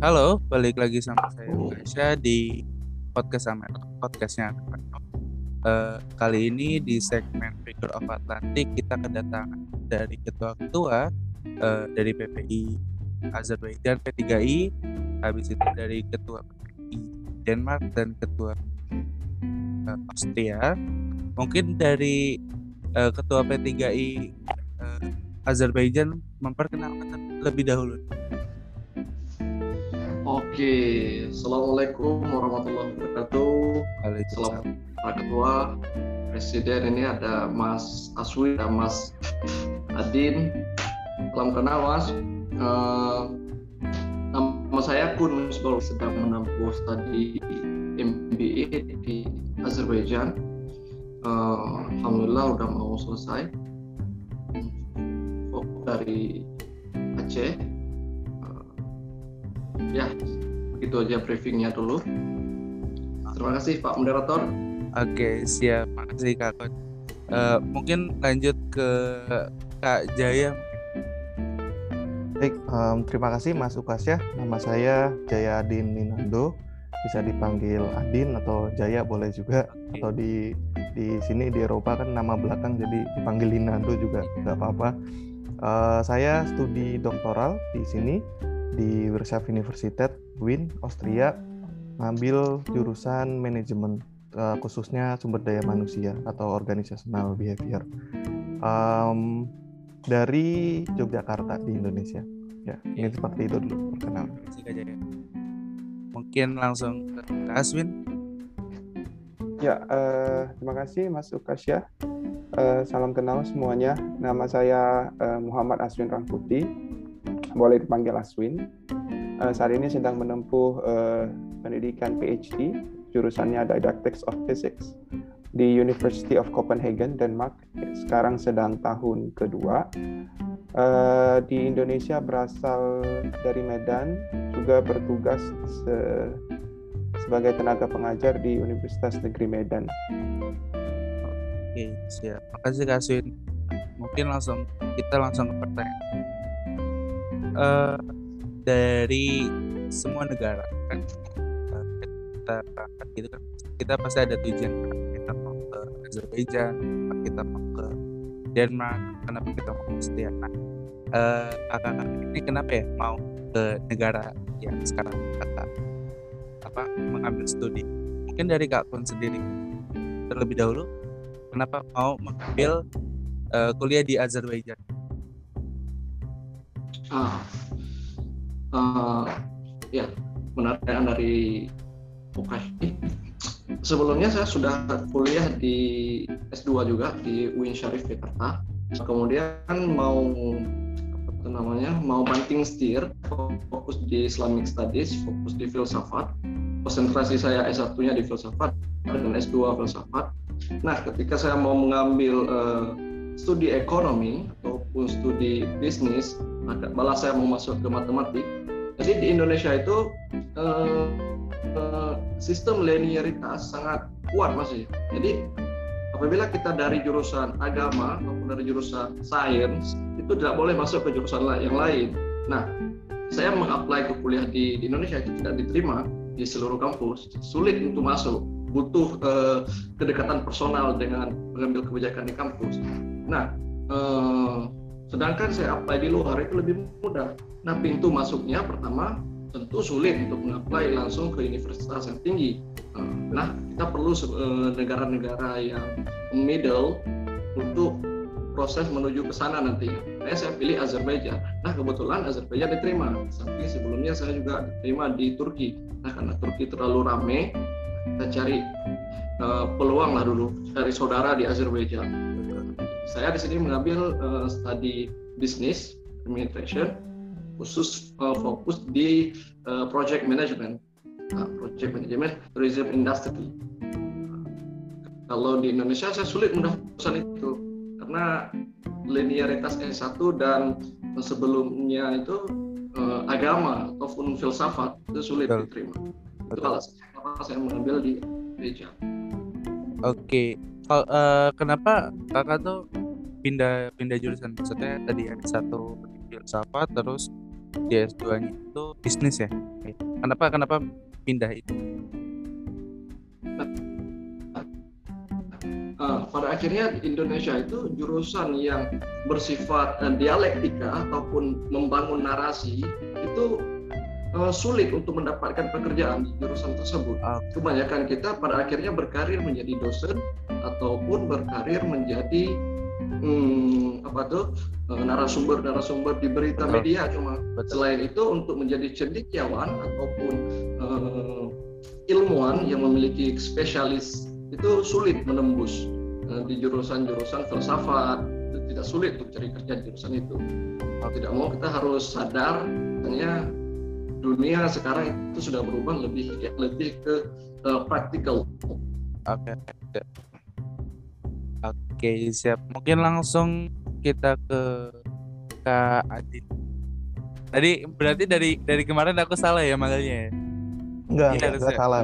Halo, balik lagi sama saya Tasya di podcast sama podcastnya. Uh, kali ini di segmen Figure of Atlantic kita kedatangan dari ketua-ketua uh, dari PPI Azerbaijan P3I, habis itu dari ketua PPI Denmark dan ketua uh, Austria. Mungkin dari uh, ketua P3I uh, Azerbaijan memperkenalkan lebih dahulu. Oke, assalamualaikum warahmatullahi wabarakatuh. Selamat Pak Ketua, Presiden ini ada Mas Aswi dan Mas Adin. Salam kenal Mas. Uh, nama saya Kun Musbol sedang menempuh studi MBA di Azerbaijan. Uh, Alhamdulillah udah mau selesai. Dari Aceh ya itu aja briefingnya dulu terima kasih Pak Moderator oke siap makasih Kak uh, mungkin lanjut ke Kak Jaya Baik, um, terima kasih Mas Ukas ya. Nama saya Jaya Adin Ninando, bisa dipanggil Adin atau Jaya boleh juga. Okay. Atau di di sini di Eropa kan nama belakang jadi dipanggil Ninando juga nggak apa-apa. Uh, saya studi doktoral di sini di Wirtschaft Universität Wien, Austria, ngambil jurusan manajemen uh, khususnya sumber daya manusia atau organisational behavior um, dari Yogyakarta di Indonesia. Ya, ini seperti itu dulu perkenalan. Mungkin langsung ke Aswin. Ya, uh, terima kasih Mas Ukasya. Uh, salam kenal semuanya. Nama saya uh, Muhammad Aswin Rangkuti boleh dipanggil Aswin. Uh, saat ini sedang menempuh uh, pendidikan PhD, jurusannya Didactics of Physics di University of Copenhagen, Denmark. Sekarang sedang tahun kedua. Uh, di Indonesia berasal dari Medan, juga bertugas se sebagai tenaga pengajar di Universitas Negeri Medan. Oke, siap. Makasih Kak. Mungkin langsung kita langsung ke pertanyaan uh, dari semua negara kan? Kita gitu kan kita pasti ada tujuan. Kita mau ke Azerbaijan kita mau ke Denmark kenapa kita mau ke Austria nah uh, kakak ini kenapa ya mau ke negara yang sekarang kakak apa mengambil studi? Mungkin dari kak Kun sendiri terlebih dahulu kenapa mau mengambil uh, kuliah di Azerbaijan Ah, uh, ya penarikan dari Bukashi. Sebelumnya saya sudah kuliah di S2 juga di UIN Syarif Jakarta. Kemudian mau apa namanya mau banting setir fokus di Islamic Studies, fokus di filsafat. Konsentrasi saya S1-nya di filsafat dan S2 filsafat. Nah, ketika saya mau mengambil uh, studi ekonomi ataupun studi bisnis, malah saya mau masuk ke matematik. Jadi di Indonesia itu uh, uh, sistem linearitas sangat kuat masih. Jadi apabila kita dari jurusan agama maupun dari jurusan sains itu tidak boleh masuk ke jurusan yang lain. Nah, saya mengapply ke kuliah di, di Indonesia itu tidak diterima di seluruh kampus, sulit untuk masuk, butuh uh, kedekatan personal dengan pengambil kebijakan di kampus. Nah, uh, Sedangkan saya apply di luar itu lebih mudah. Nah pintu masuknya pertama tentu sulit untuk mengapply langsung ke universitas yang tinggi. Nah kita perlu eh, negara-negara yang middle untuk proses menuju ke sana nanti. Nah, saya pilih Azerbaijan. Nah kebetulan Azerbaijan diterima. Samping sebelumnya saya juga diterima di Turki. Nah karena Turki terlalu rame, kita cari uh, peluang lah dulu cari saudara di Azerbaijan saya di sini mengambil uh, studi bisnis administration khusus uh, fokus di uh, project management. Uh, project management tourism industry. Uh, kalau di Indonesia saya sulit mendapatkan itu karena linearitas S1 dan sebelumnya itu uh, agama ataupun filsafat itu sulit Betul. diterima. Itu alasan kenapa saya mengambil di gereja. Oke. Okay. uh, kenapa kakak tuh pindah pindah jurusan maksudnya tadi ada satu filsafat terus di S2-nya itu bisnis ya. Kenapa kenapa pindah itu? Uh, pada akhirnya Indonesia itu jurusan yang bersifat uh, dialektika ataupun membangun narasi itu uh, sulit untuk mendapatkan pekerjaan di jurusan tersebut. Ah. Kebanyakan kita pada akhirnya berkarir menjadi dosen ataupun berkarir menjadi hmm, apa tuh narasumber-narasumber di berita Betul. media cuma Betul. selain itu untuk menjadi cendekiawan ataupun uh, ilmuwan yang memiliki spesialis itu sulit menembus uh, di jurusan-jurusan filsafat itu tidak sulit untuk cari kerja di jurusan itu kalau tidak mau kita harus sadar hanya dunia sekarang itu sudah berubah lebih lebih ke uh, praktikal Oke. oke. Oke, siap. Mungkin langsung kita ke Kak Adit. Tadi berarti dari dari kemarin aku salah ya manggilnya ya? Enggak, Iya, enggak, enggak ya. salah.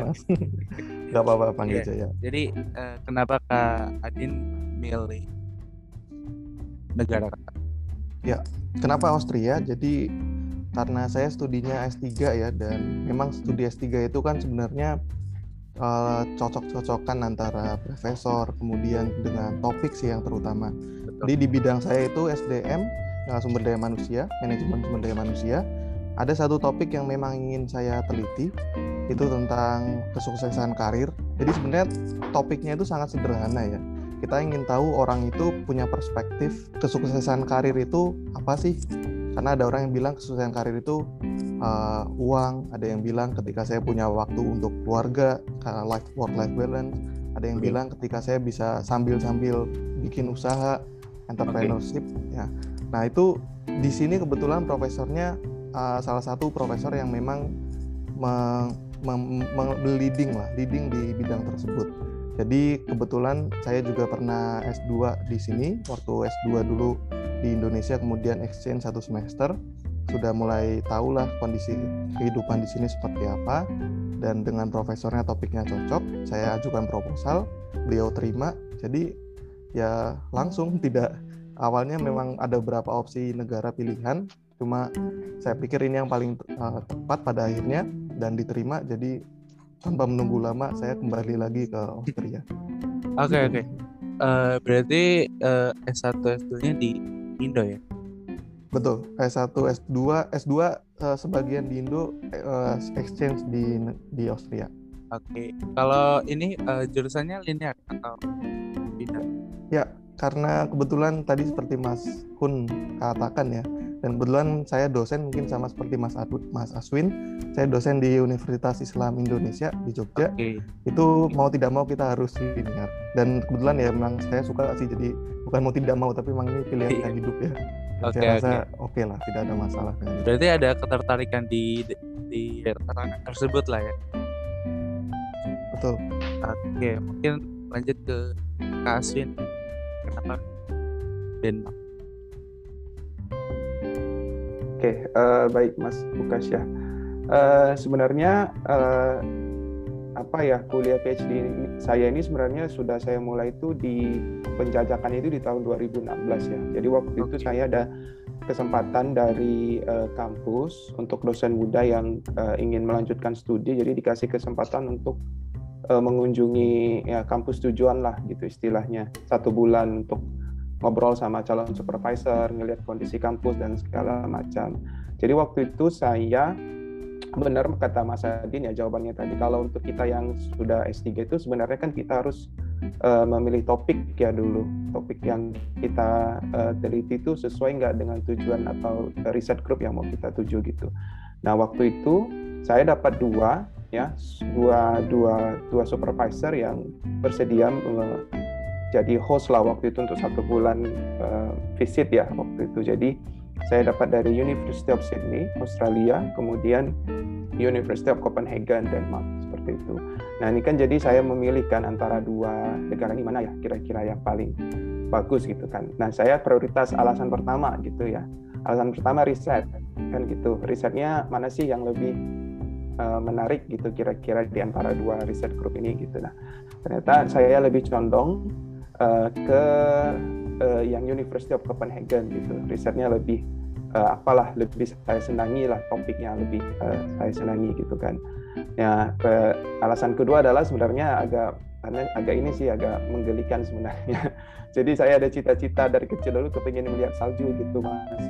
Enggak apa-apa panggil Iya. Jaya. Jadi eh, kenapa Kak Adin milih negara Kakak? Kenapa Austria? Jadi karena saya studinya S3 ya dan memang studi S3 itu kan sebenarnya eh, cocok-cocokan antara profesor kemudian dengan topik sih yang terutama. Jadi di bidang saya itu SDM eh, sumber daya manusia, manajemen sumber daya manusia. Ada satu topik yang memang ingin saya teliti itu tentang kesuksesan karir. Jadi sebenarnya topiknya itu sangat sederhana ya. Kita ingin tahu orang itu punya perspektif kesuksesan karir itu apa sih? Karena ada orang yang bilang kesuksesan karir itu uh, uang, ada yang bilang ketika saya punya waktu untuk keluarga, karena life work life balance, ada yang Oke. bilang ketika saya bisa sambil-sambil bikin usaha, entrepreneurship ya. Nah, itu di sini kebetulan profesornya uh, salah satu profesor yang memang leading lah, leading di bidang tersebut. Jadi kebetulan saya juga pernah S2 di sini waktu S2 dulu di Indonesia kemudian exchange satu semester sudah mulai tahu lah kondisi kehidupan di sini seperti apa. Dan dengan profesornya topiknya cocok saya ajukan proposal beliau terima. Jadi ya langsung tidak. Awalnya memang ada beberapa opsi negara pilihan cuma saya pikir ini yang paling uh, tepat pada akhirnya dan diterima. Jadi tanpa menunggu lama saya kembali lagi ke Austria. Oke oke. Eh, berarti eh, S1 S2-nya di Indo ya? betul S1 S2 S2 uh, sebagian di Indo uh, exchange di di Austria Oke. Kalau ini eh, jurusannya linear atau bidang? karena kebetulan tadi seperti Mas Kun katakan ya dan kebetulan saya dosen mungkin sama seperti Mas Adu, Mas Aswin saya dosen di Universitas Islam Indonesia di Jogja Oke. itu mau tidak mau kita harus linear dan kebetulan ya memang saya suka sih jadi bukan mau tidak mau tapi memang ini pilihan Iya. hidup ya Dan Oke, saya rasa oke lah tidak ada masalah dengan itu Berarti ada ketertarikan di di ranah tersebut lah ya. betul Oke, mungkin lanjut ke Kak Aswin. Kenapa Denmark? Oke, eh, baik Mas Bukas ya. Eh, sebenarnya eh, apa ya kuliah PhD ini- saya ini sebenarnya sudah saya mulai itu di penjajakan itu di tahun 2016 ya. Jadi waktu itu Oke. saya ada kesempatan dari eh, kampus untuk dosen muda yang eh, ingin melanjutkan studi. Jadi dikasih kesempatan untuk eh, mengunjungi ya kampus tujuan lah gitu istilahnya satu bulan untuk ngobrol sama calon supervisor, ngelihat kondisi kampus dan segala macam. Jadi waktu itu saya benar kata Mas Adin ya jawabannya tadi kalau untuk kita yang sudah S3 itu sebenarnya kan kita harus eh, memilih topik ya dulu topik yang kita eh, teliti itu sesuai nggak dengan tujuan atau riset group yang mau kita tuju gitu. Nah waktu itu saya dapat dua ya dua dua dua supervisor yang bersedia jadi host lah waktu itu untuk satu bulan eh, visit ya waktu itu. Jadi saya dapat dari University of Sydney, Australia, kemudian University of Copenhagen, Denmark, seperti itu. Nah ini kan jadi saya memilihkan antara dua negara ini mana ya kira-kira yang paling bagus gitu kan. Nah saya prioritas alasan pertama gitu ya. Alasan pertama riset kan gitu. Risetnya mana sih yang lebih uh, menarik gitu kira-kira di antara dua riset grup ini gitu. Nah ternyata saya lebih condong uh, ke uh, yang University of Copenhagen gitu. Risetnya lebih uh, apalah lebih saya senangi lah topiknya lebih uh, saya senangi gitu kan. Ya uh, alasan kedua adalah sebenarnya agak agak ini sih agak menggelikan sebenarnya. Jadi saya ada cita-cita dari kecil dulu kepingin melihat salju gitu mas.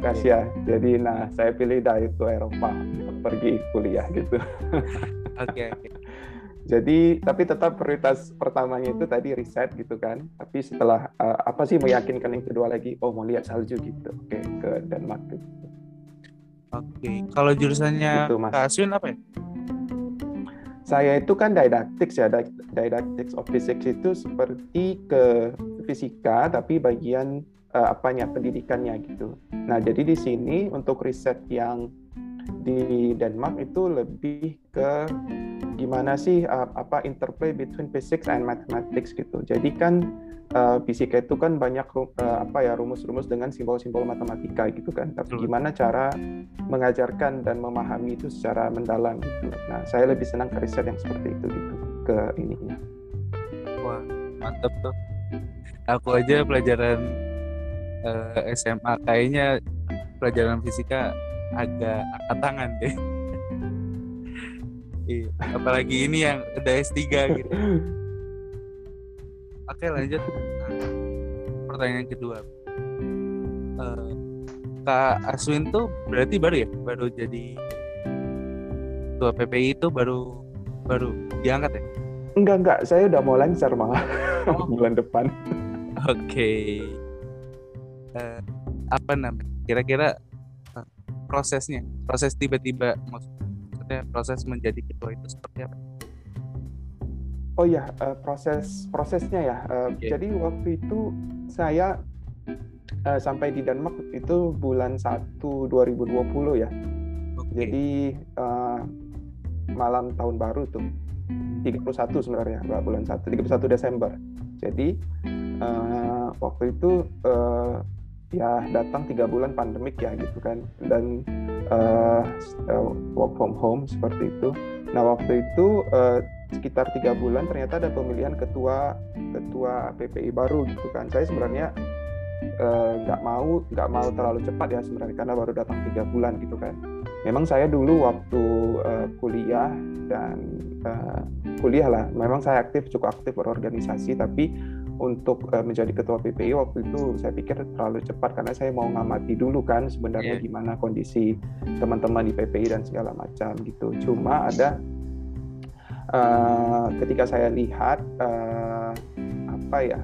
Okay. ya. Jadi nah saya pilih dah itu Eropa pergi kuliah gitu. Oke okay, Okay. Jadi tapi tetap prioritas pertamanya itu tadi riset gitu kan. Tapi setelah uh, apa sih meyakinkan yang kedua lagi, oh mau lihat salju gitu. Oke, okay, ke Denmark gitu. Oke. Okay. Kalau jurusannya gitu, Kak Aswin apa ya? Saya itu kan didactics ya, didactics of physics itu seperti ke fisika tapi bagian uh, apanya pendidikannya gitu. Nah, jadi di sini untuk riset yang di Denmark itu lebih ke gimana sih uh, apa interplay between physics and mathematics gitu. Jadi kan uh, fisika itu kan banyak uh, apa ya rumus-rumus dengan simbol-simbol matematika gitu kan. Tapi gimana cara mengajarkan dan memahami itu secara mendalam gitu. Nah, saya lebih senang ke riset yang seperti itu gitu ke ininya. Wah, mantap tuh. Aku aja pelajaran uh, SMA kayaknya pelajaran fisika agak angkat tangan deh. Iya, apalagi ini yang udah S3 gitu. Oke, lanjut. pertanyaan kedua. Uh, Kak Aswin tuh berarti baru ya? Baru jadi ketua PPI itu baru baru diangkat ya? Enggak, enggak. Saya udah mau lancar malah oh. bulan depan. Oke. Okay. Uh, apa namanya? Kira-kira uh, prosesnya, proses tiba-tiba maksudnya maksudnya proses menjadi ketua itu seperti apa? Oh ya, uh, proses prosesnya ya. Uh, eh, okay. Jadi waktu itu saya uh, sampai di Denmark itu bulan 1 2020 ya. Okay. Jadi uh, malam tahun baru tuh. 31 sebenarnya, bulan 1, 31 Desember. Jadi uh, waktu itu uh, ya datang tiga bulan pandemik ya gitu kan dan uh, work from home seperti itu. Nah waktu itu uh, sekitar tiga bulan ternyata ada pemilihan ketua ketua PPI baru gitu kan. Saya sebenarnya nggak uh, mau nggak mau terlalu cepat ya sebenarnya karena baru datang tiga bulan gitu kan. Memang saya dulu waktu uh, kuliah dan uh, kuliah lah, memang saya aktif cukup aktif berorganisasi tapi untuk uh, menjadi ketua PPI waktu itu saya pikir terlalu cepat karena saya mau ngamati dulu kan sebenarnya yeah. gimana kondisi teman-teman di PPI dan segala macam gitu. Cuma ada uh, ketika saya lihat uh, apa ya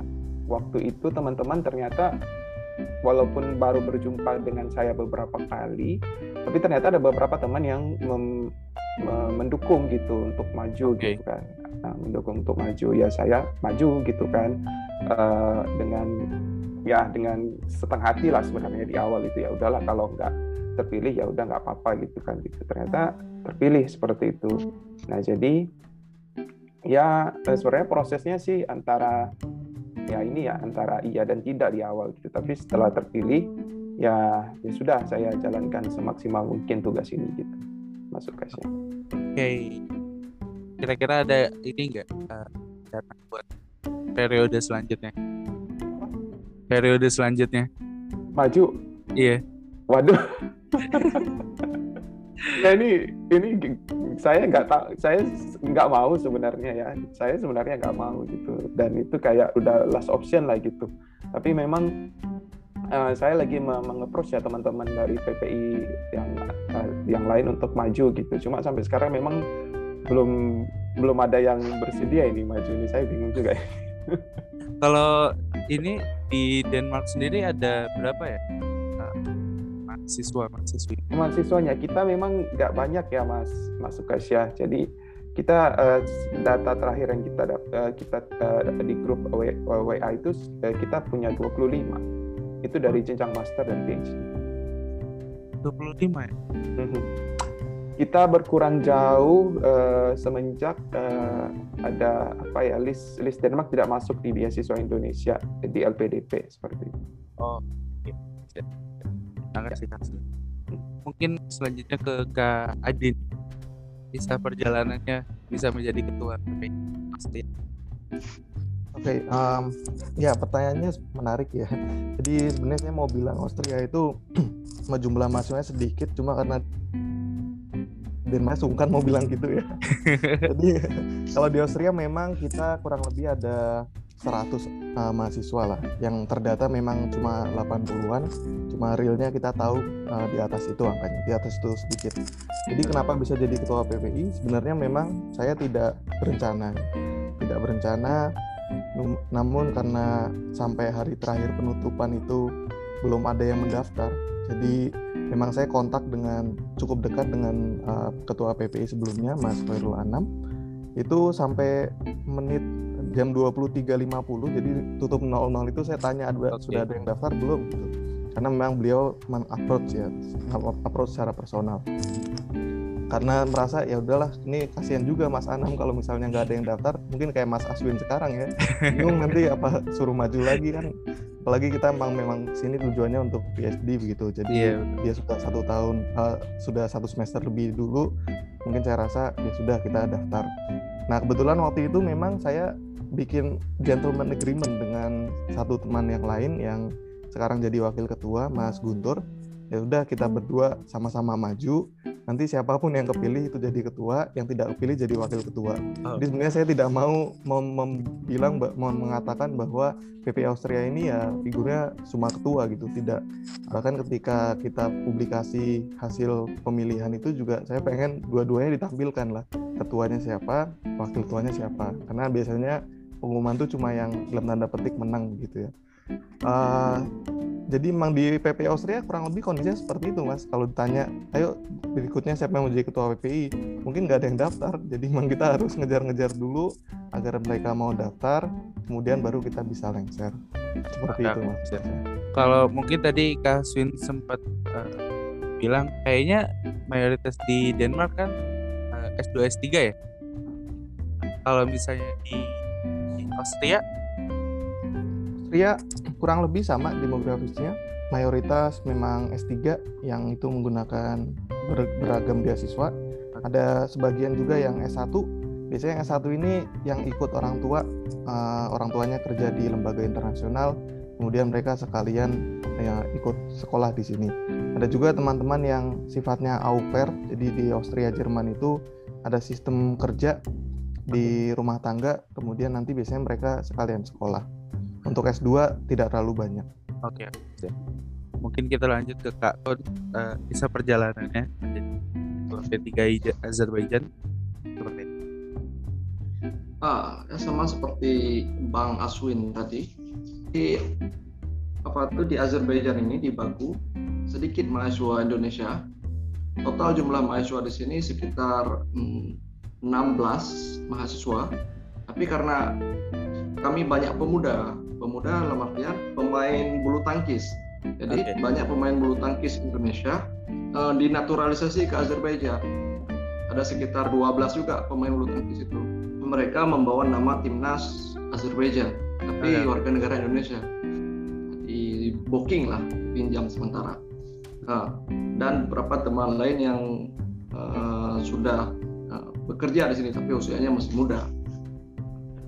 waktu itu teman-teman ternyata walaupun baru berjumpa dengan saya beberapa kali, tapi ternyata ada beberapa teman yang mem, mendukung gitu untuk maju okay. gitu kan. Nah, mendukung untuk maju ya saya maju gitu kan. Uh, dengan ya dengan setengah hati lah sebenarnya di awal itu. Ya udahlah kalau nggak terpilih ya udah nggak apa-apa gitu kan. Gitu. Ternyata terpilih seperti itu. Nah jadi ya eh, sebenarnya prosesnya sih antara ya ini ya antara iya dan tidak di awal gitu. Tapi setelah terpilih ya ya sudah saya jalankan semaksimal mungkin tugas ini gitu masuk kasih oke. Okay kira-kira ada ini enggak uh, dana buat periode selanjutnya? Periode selanjutnya. Maju? Iya. Waduh. Ya ini ini saya nggak tahu saya nggak mau sebenarnya ya. Saya sebenarnya nggak mau gitu. Dan itu kayak udah last option lah gitu. Tapi memang uh, saya lagi mengapproach ya teman-teman dari PPI yang uh, yang lain untuk maju gitu cuma sampai sekarang memang belum belum ada yang bersedia ini maju ini saya bingung juga ya. Kalau ini di Denmark sendiri ada berapa ya uh, mahasiswa mahasiswi? Mahasiswanya kita memang nggak banyak ya mas masuk Asia. Jadi kita uh, data terakhir yang kita uh, kita uh, di grup WA itu uh, kita punya 25 itu dari jenjang master dan PhD. 25 ya? Mhm kita berkurang jauh uh, semenjak uh, ada apa ya list list Denmark tidak masuk di beasiswa Indonesia di LPDP seperti itu. Oh, oke. Terima kasih Mungkin selanjutnya ke Kak Adin. Bisa perjalanannya bisa menjadi ketua pasti. Oke, um, ya pertanyaannya menarik ya. Jadi sebenarnya saya mau bilang Austria itu jumlah mahasiswanya sedikit, cuma karena Denmark sungkan mau bilang gitu ya. Jadi kalau di Austria memang kita kurang lebih ada 100 uh, mahasiswa lah yang terdata memang cuma 80-an cuma realnya kita tahu uh, di atas itu angkanya di atas itu sedikit jadi kenapa bisa jadi ketua PPI sebenarnya memang saya tidak berencana tidak berencana namun karena sampai hari terakhir penutupan itu belum ada yang mendaftar jadi memang saya kontak dengan cukup dekat dengan uh, ketua PPI sebelumnya Mas Khairul Anam itu sampai menit jam 23.50 jadi tutup 00 itu saya tanya ada okay. sudah ada yang daftar belum gitu. Karena memang beliau approach ya approach secara personal. Karena merasa ya udahlah ini kasihan juga Mas Anam kalau misalnya nggak ada yang daftar. Mungkin kayak Mas Aswin sekarang ya. Bingung nanti apa suruh maju lagi kan. Apalagi kita memang memang sini tujuannya untuk PhD begitu. Jadi yeah. dia sudah satu tahun uh, sudah satu semester lebih dulu. Mungkin saya rasa ya sudah kita daftar. Nah kebetulan waktu itu memang saya bikin gentleman agreement dengan satu teman yang lain yang sekarang jadi wakil ketua Mas Guntur ya udah kita berdua sama-sama maju. Nanti siapa pun yang kepilih itu jadi ketua yang tidak kepilih jadi wakil ketua. Oh. jadi sebenarnya saya tidak mau mem bilang mau mengatakan bahwa PP Austria ini ya figurnya cuma ketua gitu tidak. Bahkan ketika kita publikasi hasil pemilihan itu juga saya pengen dua-duanya ditampilkan lah. Ketuanya siapa wakil ketuanya siapa. Karena biasanya pengumuman tuh cuma yang dalam tanda petik menang gitu ya. Uh, jadi memang di PP Austria kurang lebih kondisinya seperti itu mas. Kalau ditanya, ayo berikutnya siapa yang mau jadi ketua PPI, mungkin nggak ada yang daftar. Jadi memang kita harus ngejar-ngejar dulu agar mereka mau daftar, kemudian baru kita bisa lengser. Seperti Maka, itu mas. Kalau mungkin tadi Kak Swin sempat uh, bilang kayaknya mayoritas di Denmark kan uh, S2 S3 ya. Kalau misalnya di Austria Austria kurang lebih sama demografisnya. Mayoritas memang S3 yang itu menggunakan beragam beasiswa. Ada sebagian juga yang S1 biasanya yang S1 ini yang ikut orang tua uh, orang tuanya kerja di lembaga internasional. Kemudian mereka sekalian ya, ikut sekolah di sini. Ada juga teman-teman yang sifatnya au pair jadi di Austria Jerman itu ada sistem kerja di rumah tangga. Kemudian nanti biasanya mereka sekalian sekolah untuk S2 tidak terlalu banyak. Oke okay. mungkin kita lanjut ke Kak Kon uh, bisa perjalanannya. P3I Azerbaijan. Seperti ah ya sama seperti Bang Aswin tadi. Di apa tuh di Azerbaijan ini di Baku sedikit mahasiswa Indonesia. Total jumlah mahasiswa di sini sekitar hmm, 16 mahasiswa. Tapi karena kami banyak pemuda pemuda dalam artian pemain bulu tangkis. Jadi okay. banyak pemain bulu tangkis Indonesia uh, dinaturalisasi ke Azerbaijan. Ada sekitar 12 juga pemain bulu tangkis itu. Mereka membawa nama timnas Azerbaijan tapi okay. warga negara Indonesia. Di booking lah pinjam sementara. Uh, dan beberapa teman lain yang uh, sudah bekerja di sini tapi usianya masih muda.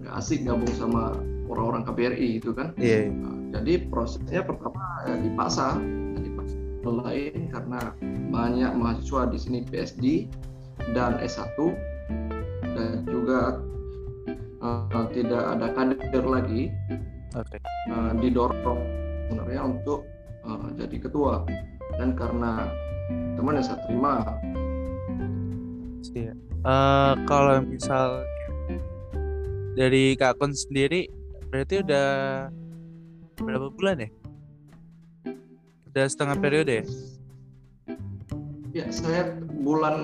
Nggak asik gabung sama orang-orang KBRI itu kan yeah. Iya. nah, jadi prosesnya pertama ya dipaksa dipaksa lain karena banyak mahasiswa di sini PSD dan S1 dan juga uh, tidak ada kader lagi okay. uh, didorong sebenarnya untuk uh, jadi ketua dan karena teman yang saya terima uh, kalau misal dari Kak Kun sendiri berarti udah berapa bulan ya? Udah setengah periode ya? Ya, saya bulan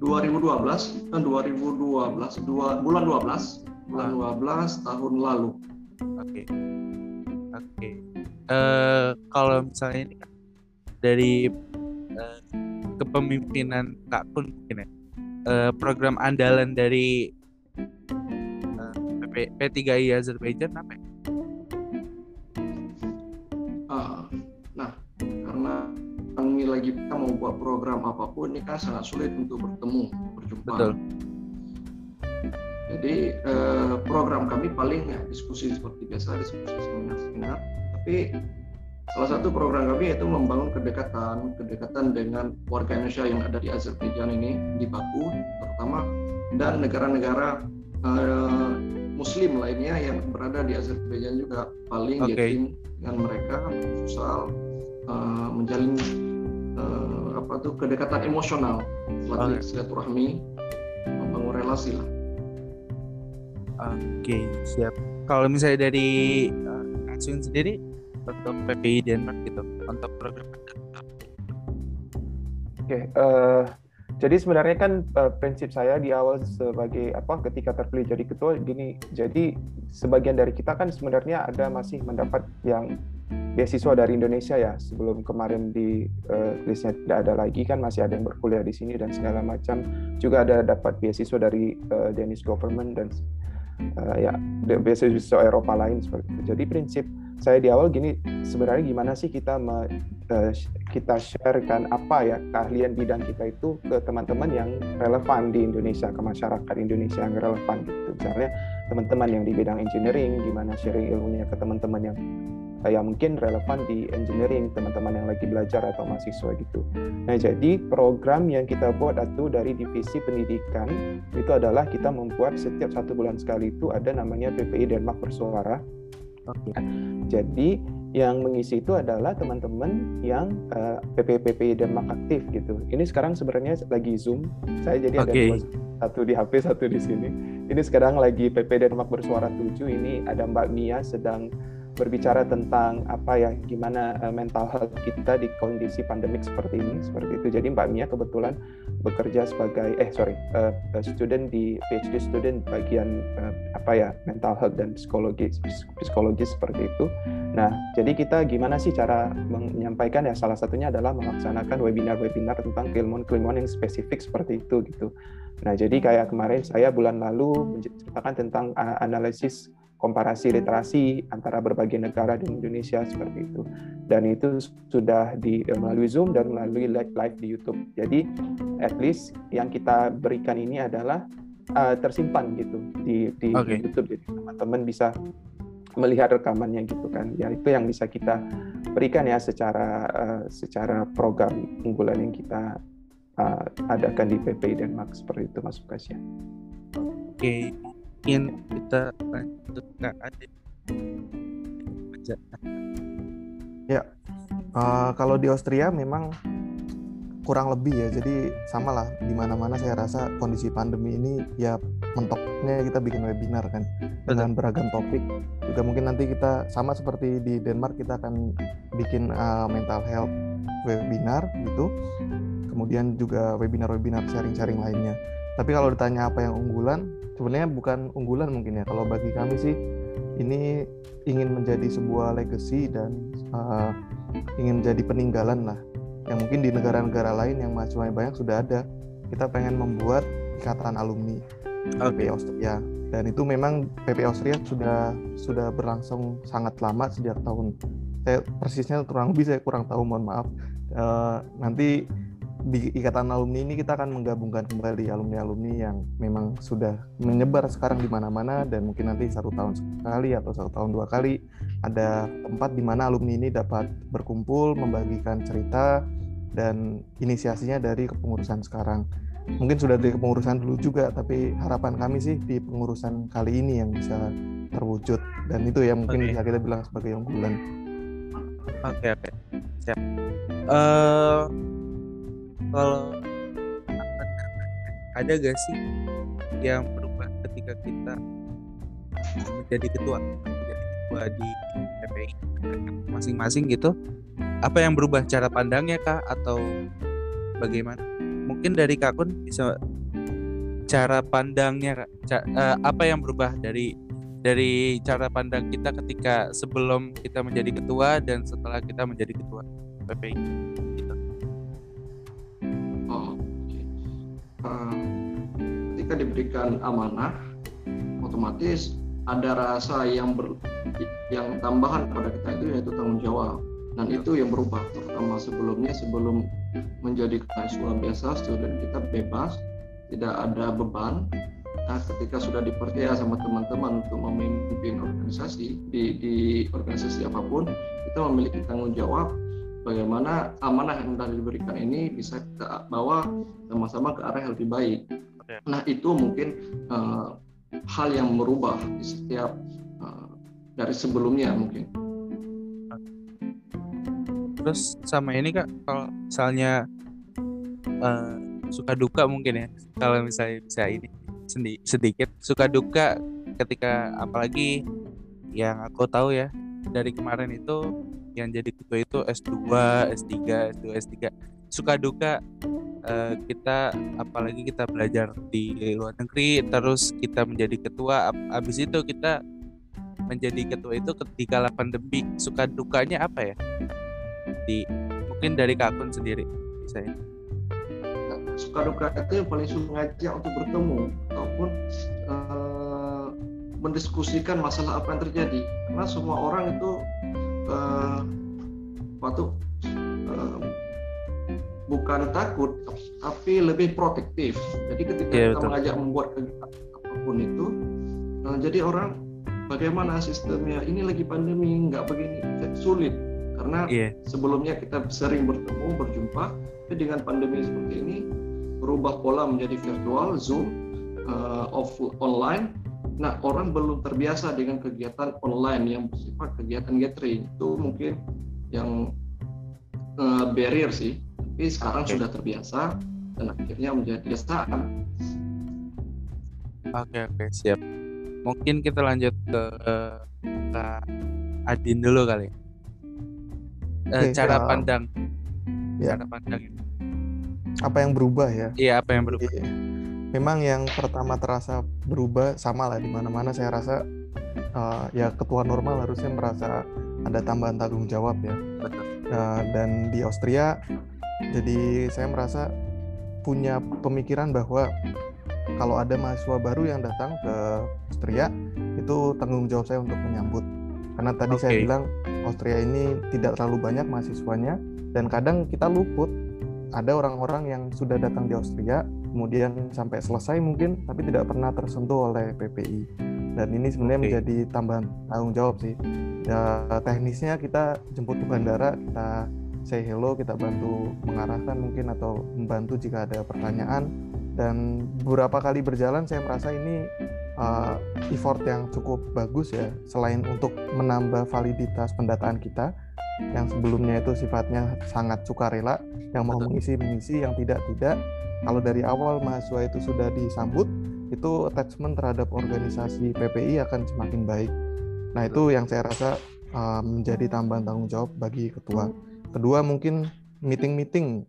2012 kan 2012 dua, bulan 12 bulan 12 ah. tahun lalu. Oke. Okay. Oke. Okay. Uh, eh, kalau misalnya ini dari uh, kepemimpinan Kak Kun mungkin ya uh, program andalan dari P, P3I Azerbaijan apa ya? Uh, nah, karena kami lagi kita mau buat program apa pun ini kan sangat sulit untuk bertemu, berjumpa. Betul. Jadi eh, program kami paling ya diskusi seperti biasa, diskusi seminar-seminar. Tapi salah satu program kami yaitu membangun kedekatan, kedekatan dengan warga Indonesia yang ada di Azerbaijan ini di Baku terutama dan negara-negara eh, Muslim lainnya yang berada di Azerbaijan juga paling Oke. yakin dengan mereka sosial eh, menjalin eh, apa tuh kedekatan emosional, buat Oke. silaturahmi, membangun relasi lah. Oke, siap. Kalau misalnya dari uh, sendiri untuk PPI Denmark gitu, untuk program Oke, eh, jadi sebenarnya kan eh, prinsip saya di awal sebagai apa ketika terpilih jadi ketua gini, jadi sebagian dari kita kan sebenarnya ada masih mendapat yang beasiswa dari Indonesia ya. Sebelum kemarin di eh, listnya tidak ada lagi kan masih ada yang berkuliah di sini dan segala macam. Juga ada dapat beasiswa dari eh, Danish government dan eh, ya de- beasiswa Eropa lain seperti itu. Jadi prinsip saya di awal gini sebenarnya gimana sih kita me- eh, kita sharekan apa ya keahlian bidang kita itu ke teman-teman yang relevan di Indonesia ke masyarakat Indonesia yang relevan gitu misalnya teman-teman yang di bidang engineering gimana sharing ilmunya ke teman-teman yang yang mungkin relevan di engineering teman-teman yang lagi belajar atau mahasiswa gitu nah jadi program yang kita buat itu dari divisi pendidikan itu adalah kita membuat setiap satu bulan sekali itu ada namanya PPI Denmark Bersuara Oke. jadi yang mengisi itu adalah teman-teman yang uh, PPPP Denmark aktif gitu. Ini sekarang sebenarnya lagi Zoom. Saya jadi ada dua Zoom. satu di HP, satu di sini. Ini sekarang lagi PP Denmark bersuara 7. Ini ada Mbak Mia sedang berbicara tentang apa ya gimana uh, mental health kita di kondisi pandemik seperti ini seperti itu. Jadi Mbak Mia kebetulan bekerja sebagai eh sorry uh, student di PhD student bagian uh, apa ya mental health dan psikologi psikologi seperti itu. Nah, jadi kita gimana sih cara menyampaikan ya salah satunya adalah melaksanakan webinar-webinar tentang keilmuan-keilmuan yang spesifik seperti itu gitu. Nah, jadi kayak kemarin saya bulan lalu menceritakan tentang uh, analisis komparasi literasi antara berbagai negara di Indonesia seperti itu. Dan itu sudah di eh, melalui Zoom dan melalui live, live di YouTube. Jadi at least yang kita berikan ini adalah uh, tersimpan gitu di di Oke. YouTube jadi teman-teman bisa melihat rekamannya gitu kan. Ya itu yang bisa kita berikan ya secara uh, secara program unggulan yang kita uh, adakan di PPI Denmark seperti itu Mas Kasya. Oke, mungkin kita lanjut ke Ade. Uh, kalau di Austria memang kurang lebih ya, jadi sama lah di mana-mana saya rasa kondisi pandemi ini ya mentoknya kita bikin webinar kan dengan beragam topik. Juga mungkin nanti kita sama seperti di Denmark kita akan bikin uh, mental health webinar gitu. Kemudian juga webinar-webinar sharing-sharing lainnya. Tapi kalau ditanya apa yang unggulan, sebenarnya bukan unggulan mungkin ya. Kalau bagi kami sih ini ingin menjadi sebuah legacy dan uh, ingin menjadi peninggalan lah. Yang mungkin di negara-negara lain yang mahasiswanya banyak sudah ada. Kita pengen membuat ikatan alumni PP Austria. Dan itu memang PP Austria sudah sudah berlangsung sangat lama sejak tahun saya persisnya kurang lebih saya kurang tahu mohon maaf. Eh, nanti di ikatan alumni ini kita akan menggabungkan kembali alumni-alumni yang memang sudah menyebar sekarang di mana-mana dan mungkin nanti satu tahun sekali atau satu tahun dua kali ada tempat di mana alumni ini dapat berkumpul membagikan cerita dan inisiasinya dari kepengurusan sekarang mungkin sudah dari kepengurusan dulu juga tapi harapan kami sih di pengurusan kali ini yang bisa terwujud dan itu ya mungkin Oke. bisa kita bilang sebagai unggulan Oke oke siap. Eh kalau ada gak sih yang berubah ketika kita menjadi ketua menjadi ketua di PPI masing-masing gitu? Apa yang berubah cara pandangnya kah atau bagaimana? Mungkin dari Kak Kun bisa cara pandangnya Kak. Ca- eh, apa yang berubah dari dari cara pandang kita ketika sebelum kita menjadi ketua dan setelah kita menjadi ketua PPI. Ketika diberikan amanah, otomatis ada rasa yang ber, yang tambahan pada kita itu yaitu tanggung jawab. Dan itu yang berubah terutama sebelumnya sebelum menjadi mahasiswa biasa student kita bebas tidak ada beban. Nah, ketika sudah dipercaya sama teman-teman untuk memimpin organisasi di, di organisasi apa pun, kita memiliki tanggung jawab bagaimana amanah yang sudah diberikan ini bisa kita bawa sama-sama ke arah yang lebih baik. Nah, itu mungkin uh, hal yang merubah di setiap uh, dari sebelumnya mungkin. Terus sama ini kak, kalau misalnya uh, suka duka mungkin ya, kalau misalnya bisa ini sedikit suka duka ketika apalagi yang aku tahu ya dari kemarin itu yang jadi ketua itu S2, S3, S2, S3 suka duka uh, kita apalagi kita belajar di luar negeri terus kita menjadi ketua habis itu kita menjadi ketua itu ketika pandemi suka dukanya apa ya? Di mungkin dari kakun sendiri saya suka duka itu yang paling sulit mengajak untuk bertemu ataupun uh, mendiskusikan masalah apa yang terjadi. Karena semua orang itu uh, waktu uh, bukan takut tapi lebih protektif jadi ketika yeah, kita betul. mengajak membuat kegiatan apa pun itu uh, jadi orang bagaimana sistemnya ini lagi pandemi nggak begini sulit karena yeah. sebelumnya kita sering bertemu berjumpa tapi dengan pandemi seperti ini berubah pola menjadi virtual, Zoom, uh, off online. Nah, orang belum terbiasa dengan kegiatan online yang bersifat kegiatan gathering. Itu mungkin yang uh, barrier sih. Tapi sekarang okay. sudah terbiasa dan akhirnya menjadi kebiasaan. Oke, okay, oke, okay, siap. Mungkin kita lanjut ke ke Adin dulu kali. Uh, cara ya. pandang. Ya. Cara pandang apa yang berubah ya iya apa yang berubah iya. memang yang pertama terasa berubah sama lah di mana-mana saya rasa uh, ya ketua normal harusnya merasa ada tambahan tanggung jawab ya Betul. Uh, dan di Austria jadi saya merasa punya pemikiran bahwa kalau ada mahasiswa baru yang datang ke Austria itu tanggung jawab saya untuk menyambut karena tadi okay. saya bilang Austria ini tidak terlalu banyak mahasiswanya dan kadang kita luput ada orang-orang yang sudah datang di Austria kemudian sampai selesai mungkin tapi tidak pernah tersentuh oleh PPI dan ini sebenarnya okay. menjadi tambahan tanggung jawab sih ya teknisnya kita jemput ke bandara kita say hello kita bantu mengarahkan mungkin atau membantu jika ada pertanyaan. Dan beberapa kali berjalan saya merasa ini uh, effort yang cukup bagus ya selain untuk menambah validitas pendataan kita yang sebelumnya itu sifatnya sangat sukarela yang mau mengisi mengisi yang tidak tidak kalau dari awal mahasiswa itu sudah disambut itu attachment terhadap organisasi PPI akan semakin baik. Nah itu yang saya rasa uh, menjadi tambahan tanggung jawab bagi ketua kedua mungkin meeting-meeting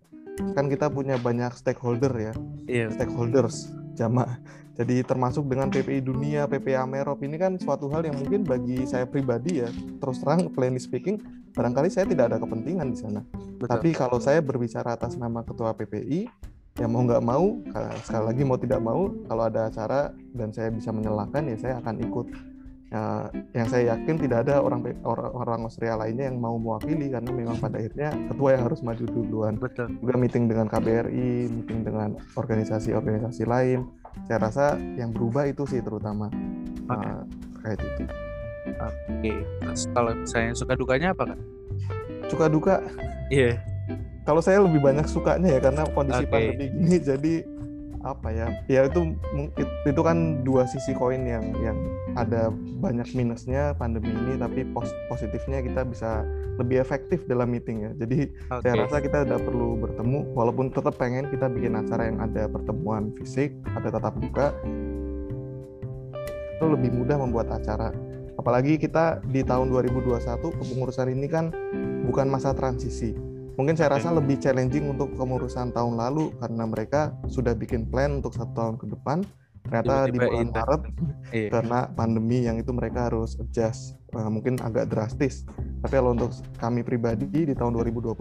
kan kita punya banyak stakeholder ya yeah. stakeholders jamaah jadi termasuk dengan PPI Dunia, PPI Amerop ini kan suatu hal yang mungkin bagi saya pribadi ya, terus terang plainly speaking, barangkali saya tidak ada kepentingan di sana. Betul. Tapi kalau saya berbicara atas nama Ketua PPI, ya mau nggak mau, sekali lagi mau tidak mau, kalau ada acara dan saya bisa menyalahkan ya saya akan ikut. Ya, yang saya yakin tidak ada orang orang, Austria lainnya yang mau mewakili karena memang pada akhirnya ketua yang harus maju duluan. Betul. Juga meeting dengan KBRI, meeting dengan organisasi-organisasi lain saya rasa yang berubah itu sih terutama okay. uh, terkait itu oke okay. terus kalau misalnya suka dukanya apa kan suka duka iya yeah. kalau saya lebih banyak sukanya ya karena kondisi okay. pandemi ini jadi apa ya? Ya itu itu kan dua sisi koin yang yang ada banyak minusnya pandemi ini tapi pos, positifnya kita bisa lebih efektif dalam meeting ya. Jadi okay. saya rasa kita tidak perlu bertemu walaupun tetap pengen kita bikin acara yang ada pertemuan fisik ada tatap muka itu lebih mudah membuat acara. Apalagi kita di tahun 2021 kepengurusan ini kan bukan masa transisi Mungkin saya rasa lebih challenging untuk kemurusan tahun lalu karena mereka sudah bikin plan untuk satu tahun ke depan. Ternyata di bulan Maret iya. karena pandemi yang itu mereka harus adjust uh, mungkin agak drastis. Tapi kalau untuk kami pribadi di tahun 2021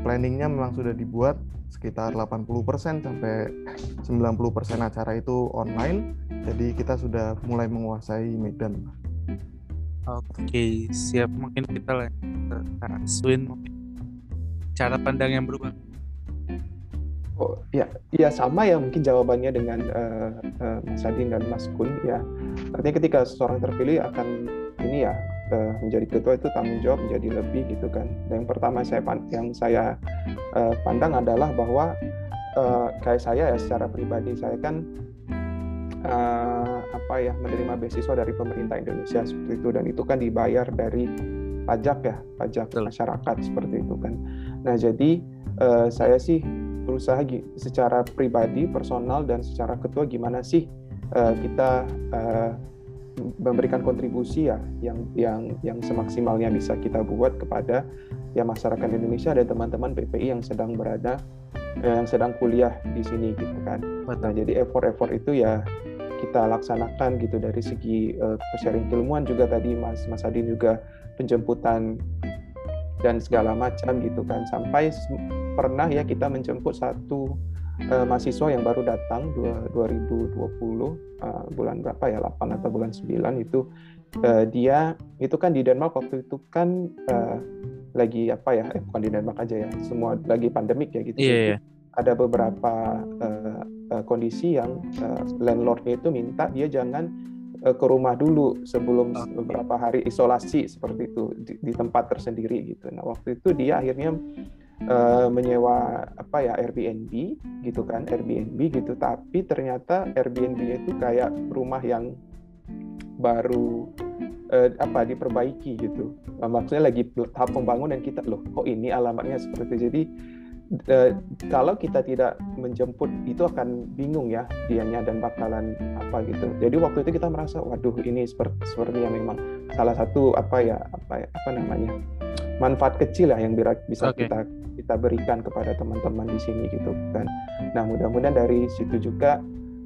planningnya memang sudah dibuat sekitar 80% sampai 90% acara itu online. Jadi kita sudah mulai menguasai Medan. Oke, siap. Mungkin kita lanjut ke Swin mungkin cara pandang yang berubah Oh ya, ya sama ya mungkin jawabannya dengan uh, uh, Mas Adin dan Mas Kun ya. Artinya ketika seseorang terpilih akan ini ya uh, menjadi ketua itu tanggung jawab menjadi lebih gitu kan. Dan yang pertama saya yang saya uh, pandang adalah bahwa uh, kayak saya ya secara pribadi saya kan uh, apa ya menerima beasiswa dari pemerintah Indonesia seperti itu dan itu kan dibayar dari pajak ya pajak masyarakat seperti itu kan. Nah jadi uh, saya sih berusaha secara pribadi, personal dan secara ketua gimana sih uh, kita uh, memberikan kontribusi ya yang yang yang semaksimalnya bisa kita buat kepada ya masyarakat Indonesia dan teman-teman PPI yang sedang berada yang sedang kuliah di sini gitu kan. Nah jadi effort-effort itu ya kita laksanakan gitu dari segi uh, sharing keilmuan juga tadi Mas Mas Adin juga penjemputan dan segala macam gitu kan sampai pernah ya kita menjemput satu uh, mahasiswa yang baru datang 2020 uh, eh, bulan berapa ya 8 atau bulan 9 itu uh, dia itu kan di Denmark waktu itu kan uh, lagi apa ya eh, bukan di Denmark aja ya semua lagi pandemik ya gitu yeah, yeah. ada beberapa uh, uh, kondisi yang uh, landlordnya itu minta dia jangan ke rumah dulu sebelum beberapa hari isolasi seperti itu di, di tempat tersendiri gitu. Nah waktu itu dia akhirnya uh, menyewa apa ya Airbnb gitu kan Airbnb gitu. Tapi ternyata Airbnb itu kayak rumah yang baru uh, apa diperbaiki gitu. Nah, maksudnya lagi tahap pembangunan kita loh. Kok ini alamatnya seperti itu. Jadi uh, kalau kita tidak menjemput itu akan bingung ya dianya dan bakalan apa gitu. Jadi waktu itu kita merasa waduh ini seperti seperti yang memang salah satu apa ya apa ya, apa namanya manfaat kecil lah yang bisa okay. kita kita berikan kepada teman-teman di sini gitu kan. Nah mudah-mudahan dari situ juga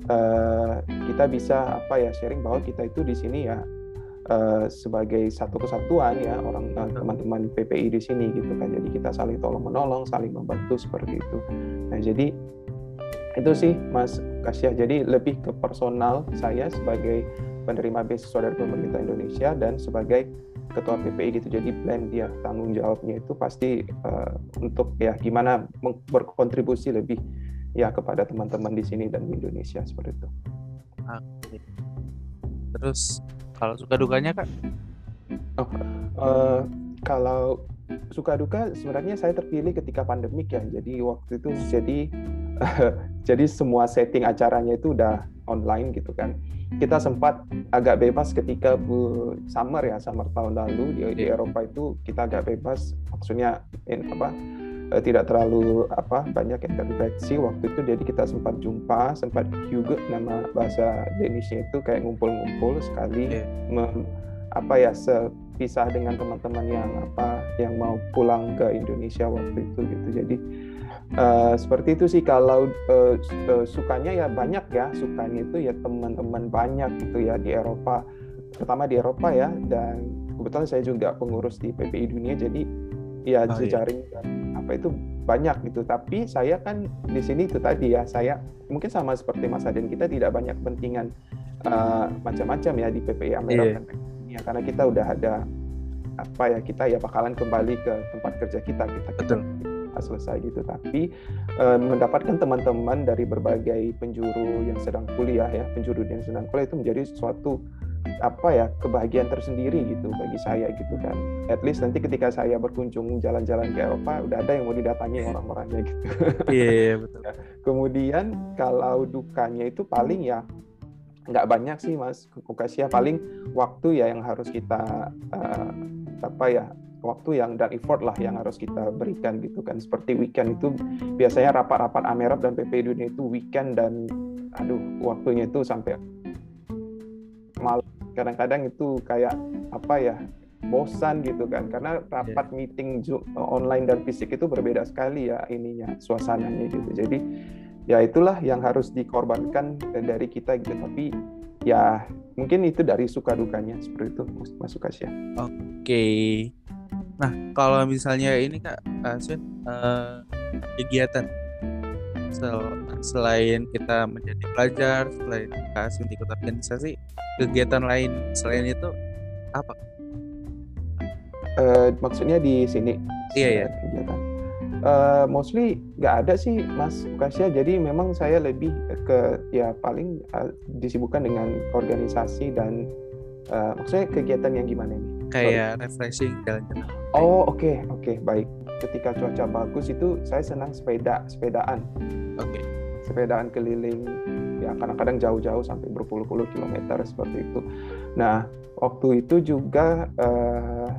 uh, kita bisa apa ya sharing bahwa kita itu di sini ya Uh, sebagai satu kesatuan ya orang uh, teman-teman PPI di sini gitu kan. Jadi kita saling tolong menolong saling membantu seperti itu. Nah jadi itu sih Mas Kasyah jadi lebih ke personal saya sebagai penerima beasiswa dari pemerintah Indonesia dan sebagai ketua PPI gitu. Jadi plan dia tanggung jawabnya itu pasti uh, untuk ya gimana berkontribusi lebih ya kepada teman-teman di sini dan di Indonesia seperti itu. Oke. Terus kalau suka dukanya kak? Oh, uh, kalau suka duka sebenarnya saya terpilih ketika pandemik ya. Jadi waktu itu jadi uh, jadi semua setting acaranya itu udah online gitu kan. Kita sempat agak bebas ketika bu summer ya summer tahun lalu di, di iya. Eropa itu kita agak bebas. Maksudnya in, apa? Uh, tidak terlalu apa banyak yang terinfeksi waktu itu jadi kita sempat jumpa sempat juga nama bahasa Danishnya itu kayak ngumpul-ngumpul sekali. Yeah. mem, apa ya sepisah dengan teman-teman yang apa yang mau pulang ke Indonesia waktu itu gitu. Jadi uh, seperti itu sih kalau uh, uh, sukanya ya banyak ya. Sukanya itu ya teman-teman banyak gitu ya di Eropa. Pertama di Eropa ya. Dan kebetulan saya juga pengurus di PPI Dunia. Jadi ya oh, jejaring iya. apa itu banyak gitu tapi saya kan di sini itu tadi ya saya mungkin sama seperti Mas Aden kita tidak banyak kepentingan uh, macam-macam ya di PPI Amerika yeah. ya karena kita udah ada apa ya kita ya bakalan kembali ke tempat kerja kita kita betul selesai gitu tapi uh, mendapatkan teman-teman dari berbagai penjuru yang sedang kuliah ya penjuru yang sedang kuliah itu menjadi suatu apa ya kebahagiaan tersendiri gitu bagi saya gitu kan. At least nanti ketika saya berkunjung jalan-jalan ke Eropa udah ada yang mau didatangi orang-orangnya gitu. Iya yeah, yeah, betul kemudian kalau dukanya itu paling ya nggak banyak sih mas. Kukasia paling waktu ya yang harus kita uh, apa ya waktu yang dan effort lah yang harus kita berikan gitu kan. Seperti weekend itu biasanya rapat-rapat Amerap dan PP Dunia itu weekend dan aduh waktunya itu sampai malam kadang-kadang itu kayak apa ya bosan gitu kan karena rapat yeah. meeting online dan fisik itu berbeda sekali ya ininya suasananya gitu jadi ya itulah yang harus dikorbankan dari kita gitu tapi ya mungkin itu dari suka dukanya seperti itu Mas Sukas ya. Oke. Okay. Nah kalau misalnya ini kak Aswin uh, kegiatan sel selain kita menjadi pelajar selain kasih ikut organisasi kegiatan lain selain itu apa uh, maksudnya di sini iya ya kegiatan uh, mostly nggak ada sih Mas Ukasya. Jadi memang saya lebih ke ya paling uh, disibukkan dengan organisasi dan uh, maksudnya kegiatan yang gimana nih? Kayak Sorry. refreshing jalan-jalan. Oh oke okay, oke okay, baik. Ketika cuaca bagus itu saya senang sepeda sepedaan. Oke. Okay. Sepedaan keliling ya kadang-kadang jauh-jauh sampai berpuluh-puluh kilometer seperti itu. Nah waktu itu juga uh,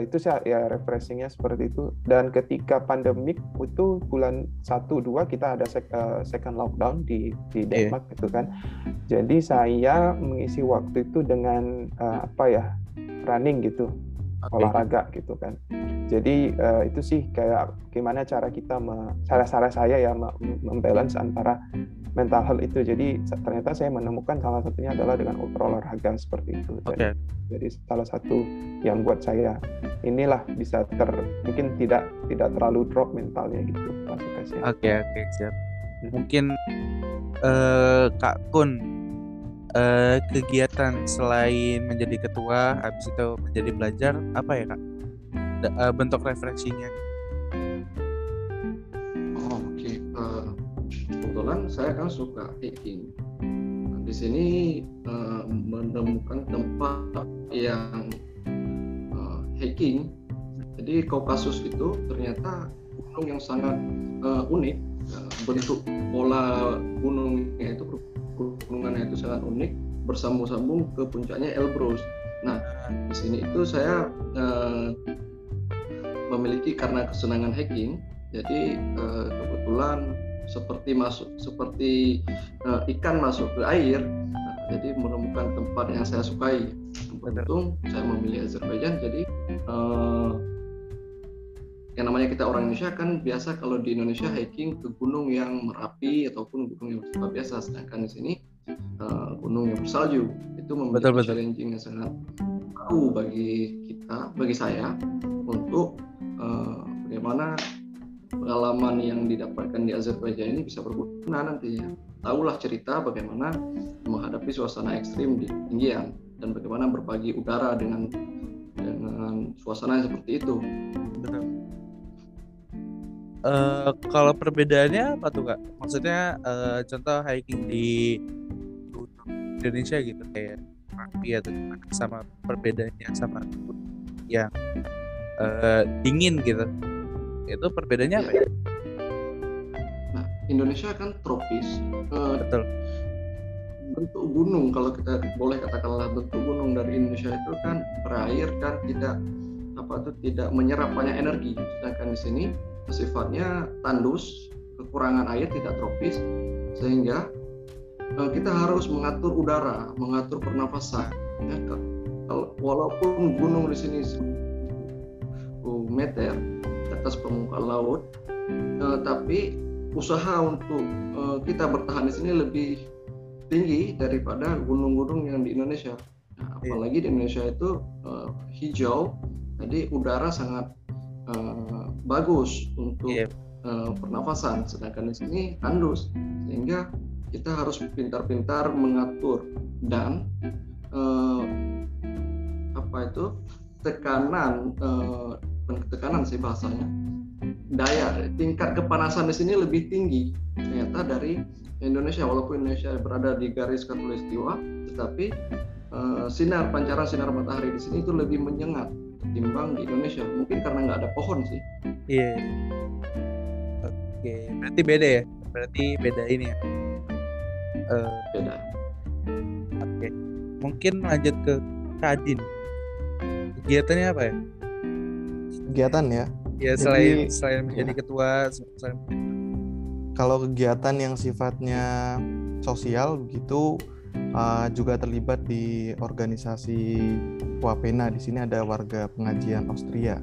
itu sih ya refreshingnya seperti itu dan ketika pandemik itu bulan 1 2 kita ada sek, uh, second lockdown di di iya. Denmark yeah. gitu kan jadi saya mengisi waktu itu dengan uh, apa ya running gitu okay. olahraga gitu kan jadi uh, itu sih kayak gimana cara kita cara-cara saya ya membalance antara mental health itu. Jadi ternyata saya menemukan salah satunya adalah dengan olahraga seperti itu. Okay. Jadi, salah satu yang buat saya inilah bisa ter mungkin tidak tidak terlalu drop mentalnya gitu Oke oke okay, okay, siap. Hmm. Mungkin uh, Kak Kun uh, kegiatan selain menjadi ketua habis itu menjadi belajar apa ya Kak? Uh, bentuk refleksinya? kebetulan saya kan suka hiking. Nah, di sini uh, menemukan tempat yang uh, hiking. Jadi Kaukasus itu ternyata gunung yang sangat uh, unik. Uh, bentuk pola gunungnya itu gunungannya itu sangat unik bersambung-sambung ke puncaknya Elbrus. Nah di sini itu saya uh, memiliki karena kesenangan hiking. Jadi uh, kebetulan seperti masuk seperti uh, ikan masuk ke air nah, jadi menemukan tempat yang saya sukai untung saya memilih Azerbaijan jadi uh, yang namanya kita orang Indonesia kan biasa kalau di Indonesia hiking ke gunung yang merapi ataupun gunung yang bersifat biasa sedangkan di sini uh, gunung yang bersalju itu membuat challenging yang sangat baru bagi kita bagi saya untuk uh, bagaimana pengalaman yang didapatkan di Azerbaijan ini bisa berguna nantinya. Tahulah cerita bagaimana menghadapi suasana ekstrim di ketinggian dan bagaimana berbagi udara dengan dengan suasana yang seperti itu. Betul. Uh, kalau perbedaannya apa tuh kak? Maksudnya uh, contoh hiking di Indonesia gitu kayak Merapi atau gimana sama perbedaannya sama yang uh, dingin gitu itu perbedaannya apa ya? Nah, Indonesia kan tropis. Uh, Betul. Bentuk gunung kalau kita boleh katakanlah bentuk gunung dari Indonesia itu kan berair kan tidak apa itu tidak menyerap banyak energi. Sedangkan di sini sifatnya tandus, kekurangan air, tidak tropis, sehingga uh, kita harus mengatur udara, mengatur pernafasan. Ya, walaupun gunung di sini meter atas permukaan laut, uh, tapi usaha untuk uh, kita bertahan di sini lebih tinggi daripada gunung-gunung yang di Indonesia. Nah, iya. apalagi di Indonesia itu uh, hijau, jadi udara sangat uh, bagus untuk yeah. uh, pernafasan. Sedangkan di sini tandus, sehingga kita harus pintar-pintar mengatur dan uh, apa itu tekanan uh, tekanan sih bahasanya daya tingkat kepanasan di sini lebih tinggi ternyata dari Indonesia walaupun Indonesia berada di garis khatulistiwa tetapi uh, sinar pancaran sinar matahari di sini itu lebih menyengat ketimbang di Indonesia mungkin karena nggak ada pohon sih iya yeah. oke okay. berarti beda ya berarti beda ini ya uh, beda oke okay. mungkin lanjut ke Kadin kegiatannya apa ya kegiatan ya. Ya selain Jadi, selain menjadi ya. ketua, selain kalau kegiatan yang sifatnya sosial begitu uh, juga terlibat di organisasi Wapena. Di sini ada warga pengajian Austria.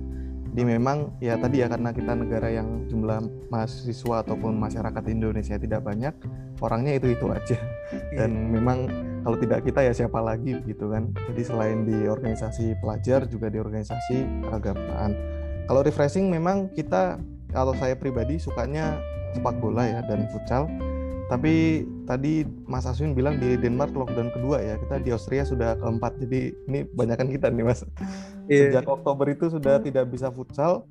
Jadi memang ya tadi ya karena kita negara yang jumlah mahasiswa ataupun masyarakat Indonesia tidak banyak, orangnya itu itu aja. Dan iya. memang kalau tidak kita ya siapa lagi gitu kan. Jadi selain di organisasi pelajar juga di organisasi keagamaan kalau refreshing memang kita kalau saya pribadi sukanya sepak bola ya dan futsal. Tapi tadi Mas Aswin bilang di Denmark lockdown kedua ya, kita di Austria sudah keempat. Jadi ini banyakkan kita nih Mas. Yeah. Sejak Oktober itu sudah tidak bisa futsal.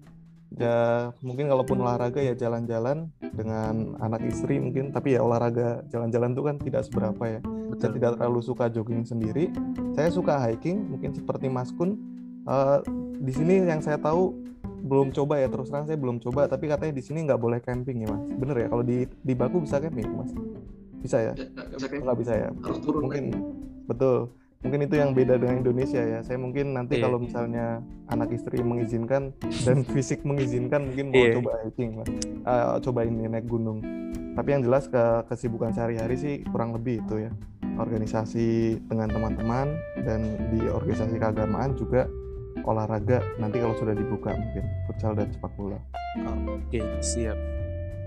Ya mungkin kalaupun olahraga ya jalan-jalan dengan anak istri mungkin tapi ya olahraga jalan-jalan itu kan tidak seberapa ya. Saya tidak terlalu suka jogging sendiri. Saya suka hiking mungkin seperti Mas Kun. Uh, di sini yang saya tahu belum coba ya terus terang saya belum coba tapi katanya di sini nggak boleh camping ya mas. Bener ya kalau di di Baku bisa camping mas bisa ya, Ya, nggak bisa kayak nggak bisa ya? harus turun mungkin betul. Mungkin itu yang beda dengan Indonesia ya. Saya mungkin nanti Iya. kalau misalnya anak istri mengizinkan dan fisik mengizinkan mungkin mau Iya. coba hiking lah. Eh, coba ini naik gunung. Tapi yang jelas ke kesibukan sehari-hari sih kurang lebih itu ya. Organisasi dengan teman-teman dan di organisasi keagamaan juga olahraga nanti kalau sudah dibuka mungkin futsal dan sepak bola. Oke, siap.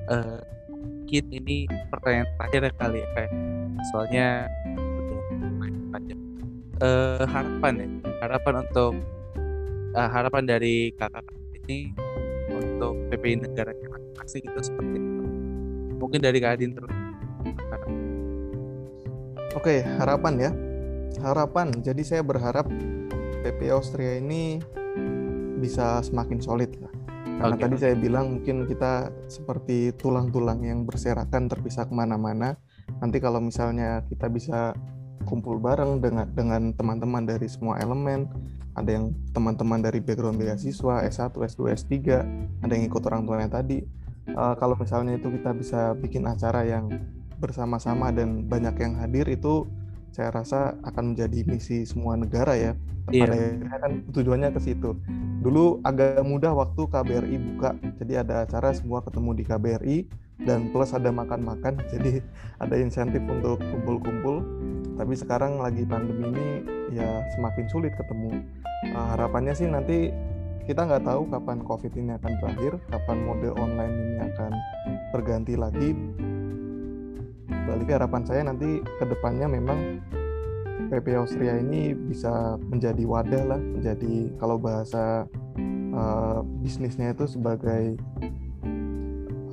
Eh, mungkin ini pertanyaan terakhir ya kali ya, kayak soalnya udah lumayan panjang. Eh, harapan ya, harapan untuk eh, harapan dari kakak ini untuk PPI negaranya masing-masing itu seperti apa? Mungkin dari Kak Adin terus. Oke, harapan ya. Harapan. Jadi saya berharap PP Austria ini bisa semakin solid lah. Karena Oke. tadi saya bilang mungkin kita seperti tulang-tulang yang berserakan terpisah ke mana-mana. Nanti kalau misalnya kita bisa kumpul bareng dengan dengan teman-teman dari semua elemen, ada yang teman-teman dari background beasiswa S1, S2, S3, ada yang ikut orang tuanya tadi. Eh, kalau misalnya itu kita bisa bikin acara yang bersama-sama dan banyak yang hadir itu saya rasa akan menjadi misi semua negara ya. Iya. Pada akhirnya kan tujuannya ke situ. Dulu agak mudah waktu KBRI buka, jadi ada acara semua ketemu di KBRI dan plus ada makan-makan, jadi ada insentif untuk kumpul-kumpul. Tapi sekarang lagi pandemi ini ya semakin sulit ketemu. Eh, harapannya sih nanti kita nggak tahu kapan COVID ini akan berakhir, kapan mode online ini akan berganti lagi. Balik harapan saya nanti ke depannya memang PP Austria ini bisa menjadi wadah lah, menjadi kalau bahasa eh, bisnisnya itu sebagai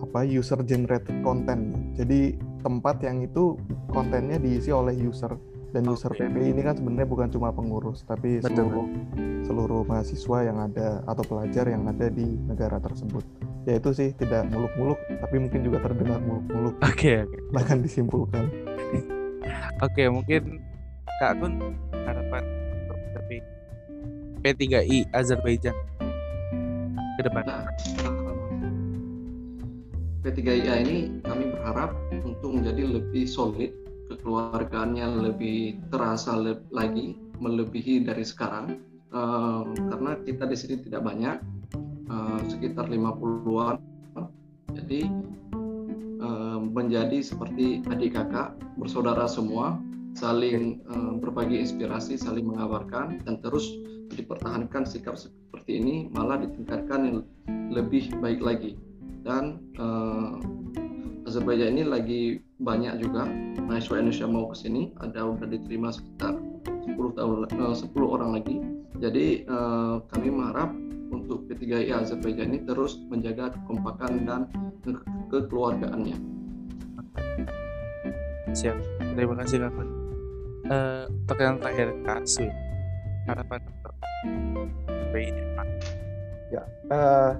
apa user generated content. Jadi tempat yang itu kontennya diisi oleh user dan user Oke. PP ini kan sebenarnya bukan cuma pengurus tapi Betul. seluruh seluruh mahasiswa yang ada atau pelajar yang ada di negara tersebut. Ya itu sih tidak muluk-muluk tapi mungkin juga terdengar muluk-muluk Oke, oke. bahkan disimpulkan. Oke, mungkin Kak harapan untuk PP P3I Azerbaijan ke depan. Nah, P3IA ini kami berharap untuk menjadi lebih solid, kekeluargaannya lebih terasa le- lagi, melebihi dari sekarang. Eh, karena kita di sini tidak banyak, eh, sekitar 50-an. Jadi eh, menjadi seperti adik kakak, bersaudara semua, saling eh, berbagi inspirasi, saling mengabarkan, dan terus dipertahankan sikap seperti ini, malah ditingkatkan yang lebih baik lagi. Dan eh, Azerbaijan ini lagi banyak juga mahasiswa Indonesia mau ke sini ada udah diterima sekitar 10 tahun eh, 10 orang lagi. Jadi eh, kami mengharap untuk P3I Azerbaijan ini terus menjaga kekompakan dan ke- kekeluargaannya. Siap. Terima kasih Kak Eh, untuk yang terakhir Kak Sui, harapan untuk di depan. Eh,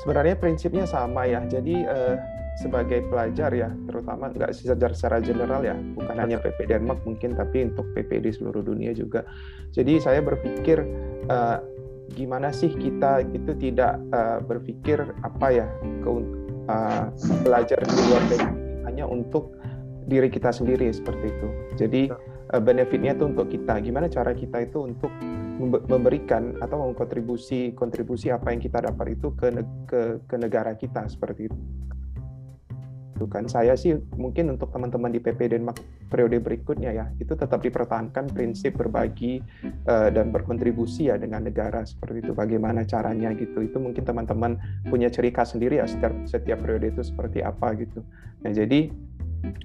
sebenarnya prinsipnya sama ya. Jadi eh, sebagai pelajar ya, terutama nggak secara secara general ya, bukan hanya PP Denmark mungkin, tapi untuk PP di seluruh dunia juga. Jadi saya berpikir eh, gimana sih kita itu tidak eh, berpikir apa ya keun- eh, belajar di luar negeri hanya untuk diri kita sendiri seperti itu. Jadi eh, benefitnya itu untuk kita. Gimana cara kita itu untuk membe- memberikan atau mengkontribusi kontribusi apa yang kita dapat itu ke ke, ke negara kita seperti itu. Itu kan. Saya sih mungkin untuk teman-teman di PP Denmark periode berikutnya ya itu tetap dipertahankan prinsip berbagi eh, dan berkontribusi ya dengan negara seperti itu. Bagaimana caranya gitu. Itu mungkin teman-teman punya ciri khas sendiri ya setiap setiap periode itu seperti apa gitu. Nah jadi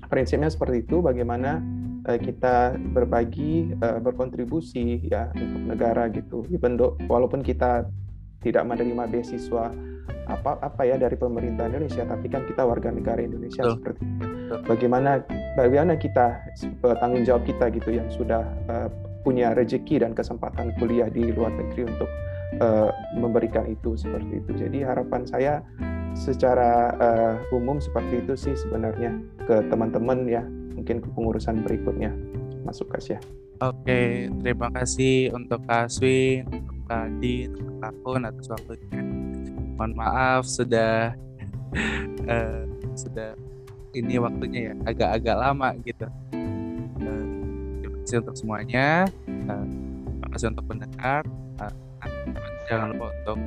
prinsipnya seperti itu. Bagaimana eh, kita berbagi eh, berkontribusi ya untuk negara gitu even though- walaupun kita tidak menerima beasiswa apa apa ya dari pemerintah Indonesia tapi kan kita warga negara Indonesia Betul. seperti itu. Bagaimana bagaimana kita tanggung jawab kita gitu yang sudah eh, punya rezeki dan kesempatan kuliah di luar negeri untuk uh, memberikan itu seperti itu. Jadi harapan saya secara uh, umum seperti itu sih sebenarnya ke teman-teman ya mungkin ke pengurusan berikutnya masuk kas ya. Oke, terima kasih untuk Kak Aswin, untuk Kak Adi, untuk Kak Kun atas waktunya. Mohon maaf sudah uh, sudah ini waktunya ya agak-agak lama gitu. Uh, terima kasih untuk semuanya. Uh, terima kasih untuk pendengar. Jangan lupa untuk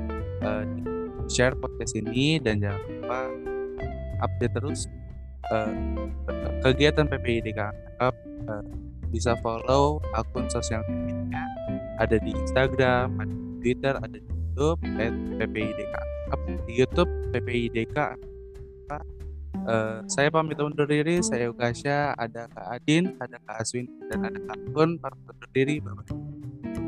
share podcast ini dan jangan lupa update terus uh, kegiatan PPID uh, bisa follow akun sosial media ada di Instagram, ada di Twitter, ada di YouTube at PPIDK. Di YouTube PPIDK. Uh, saya pamit undur diri, saya Ukasha, ada Kak Adin, ada Kak Aswin, dan ada Kak Kun, pamit undur diri, bye-bye.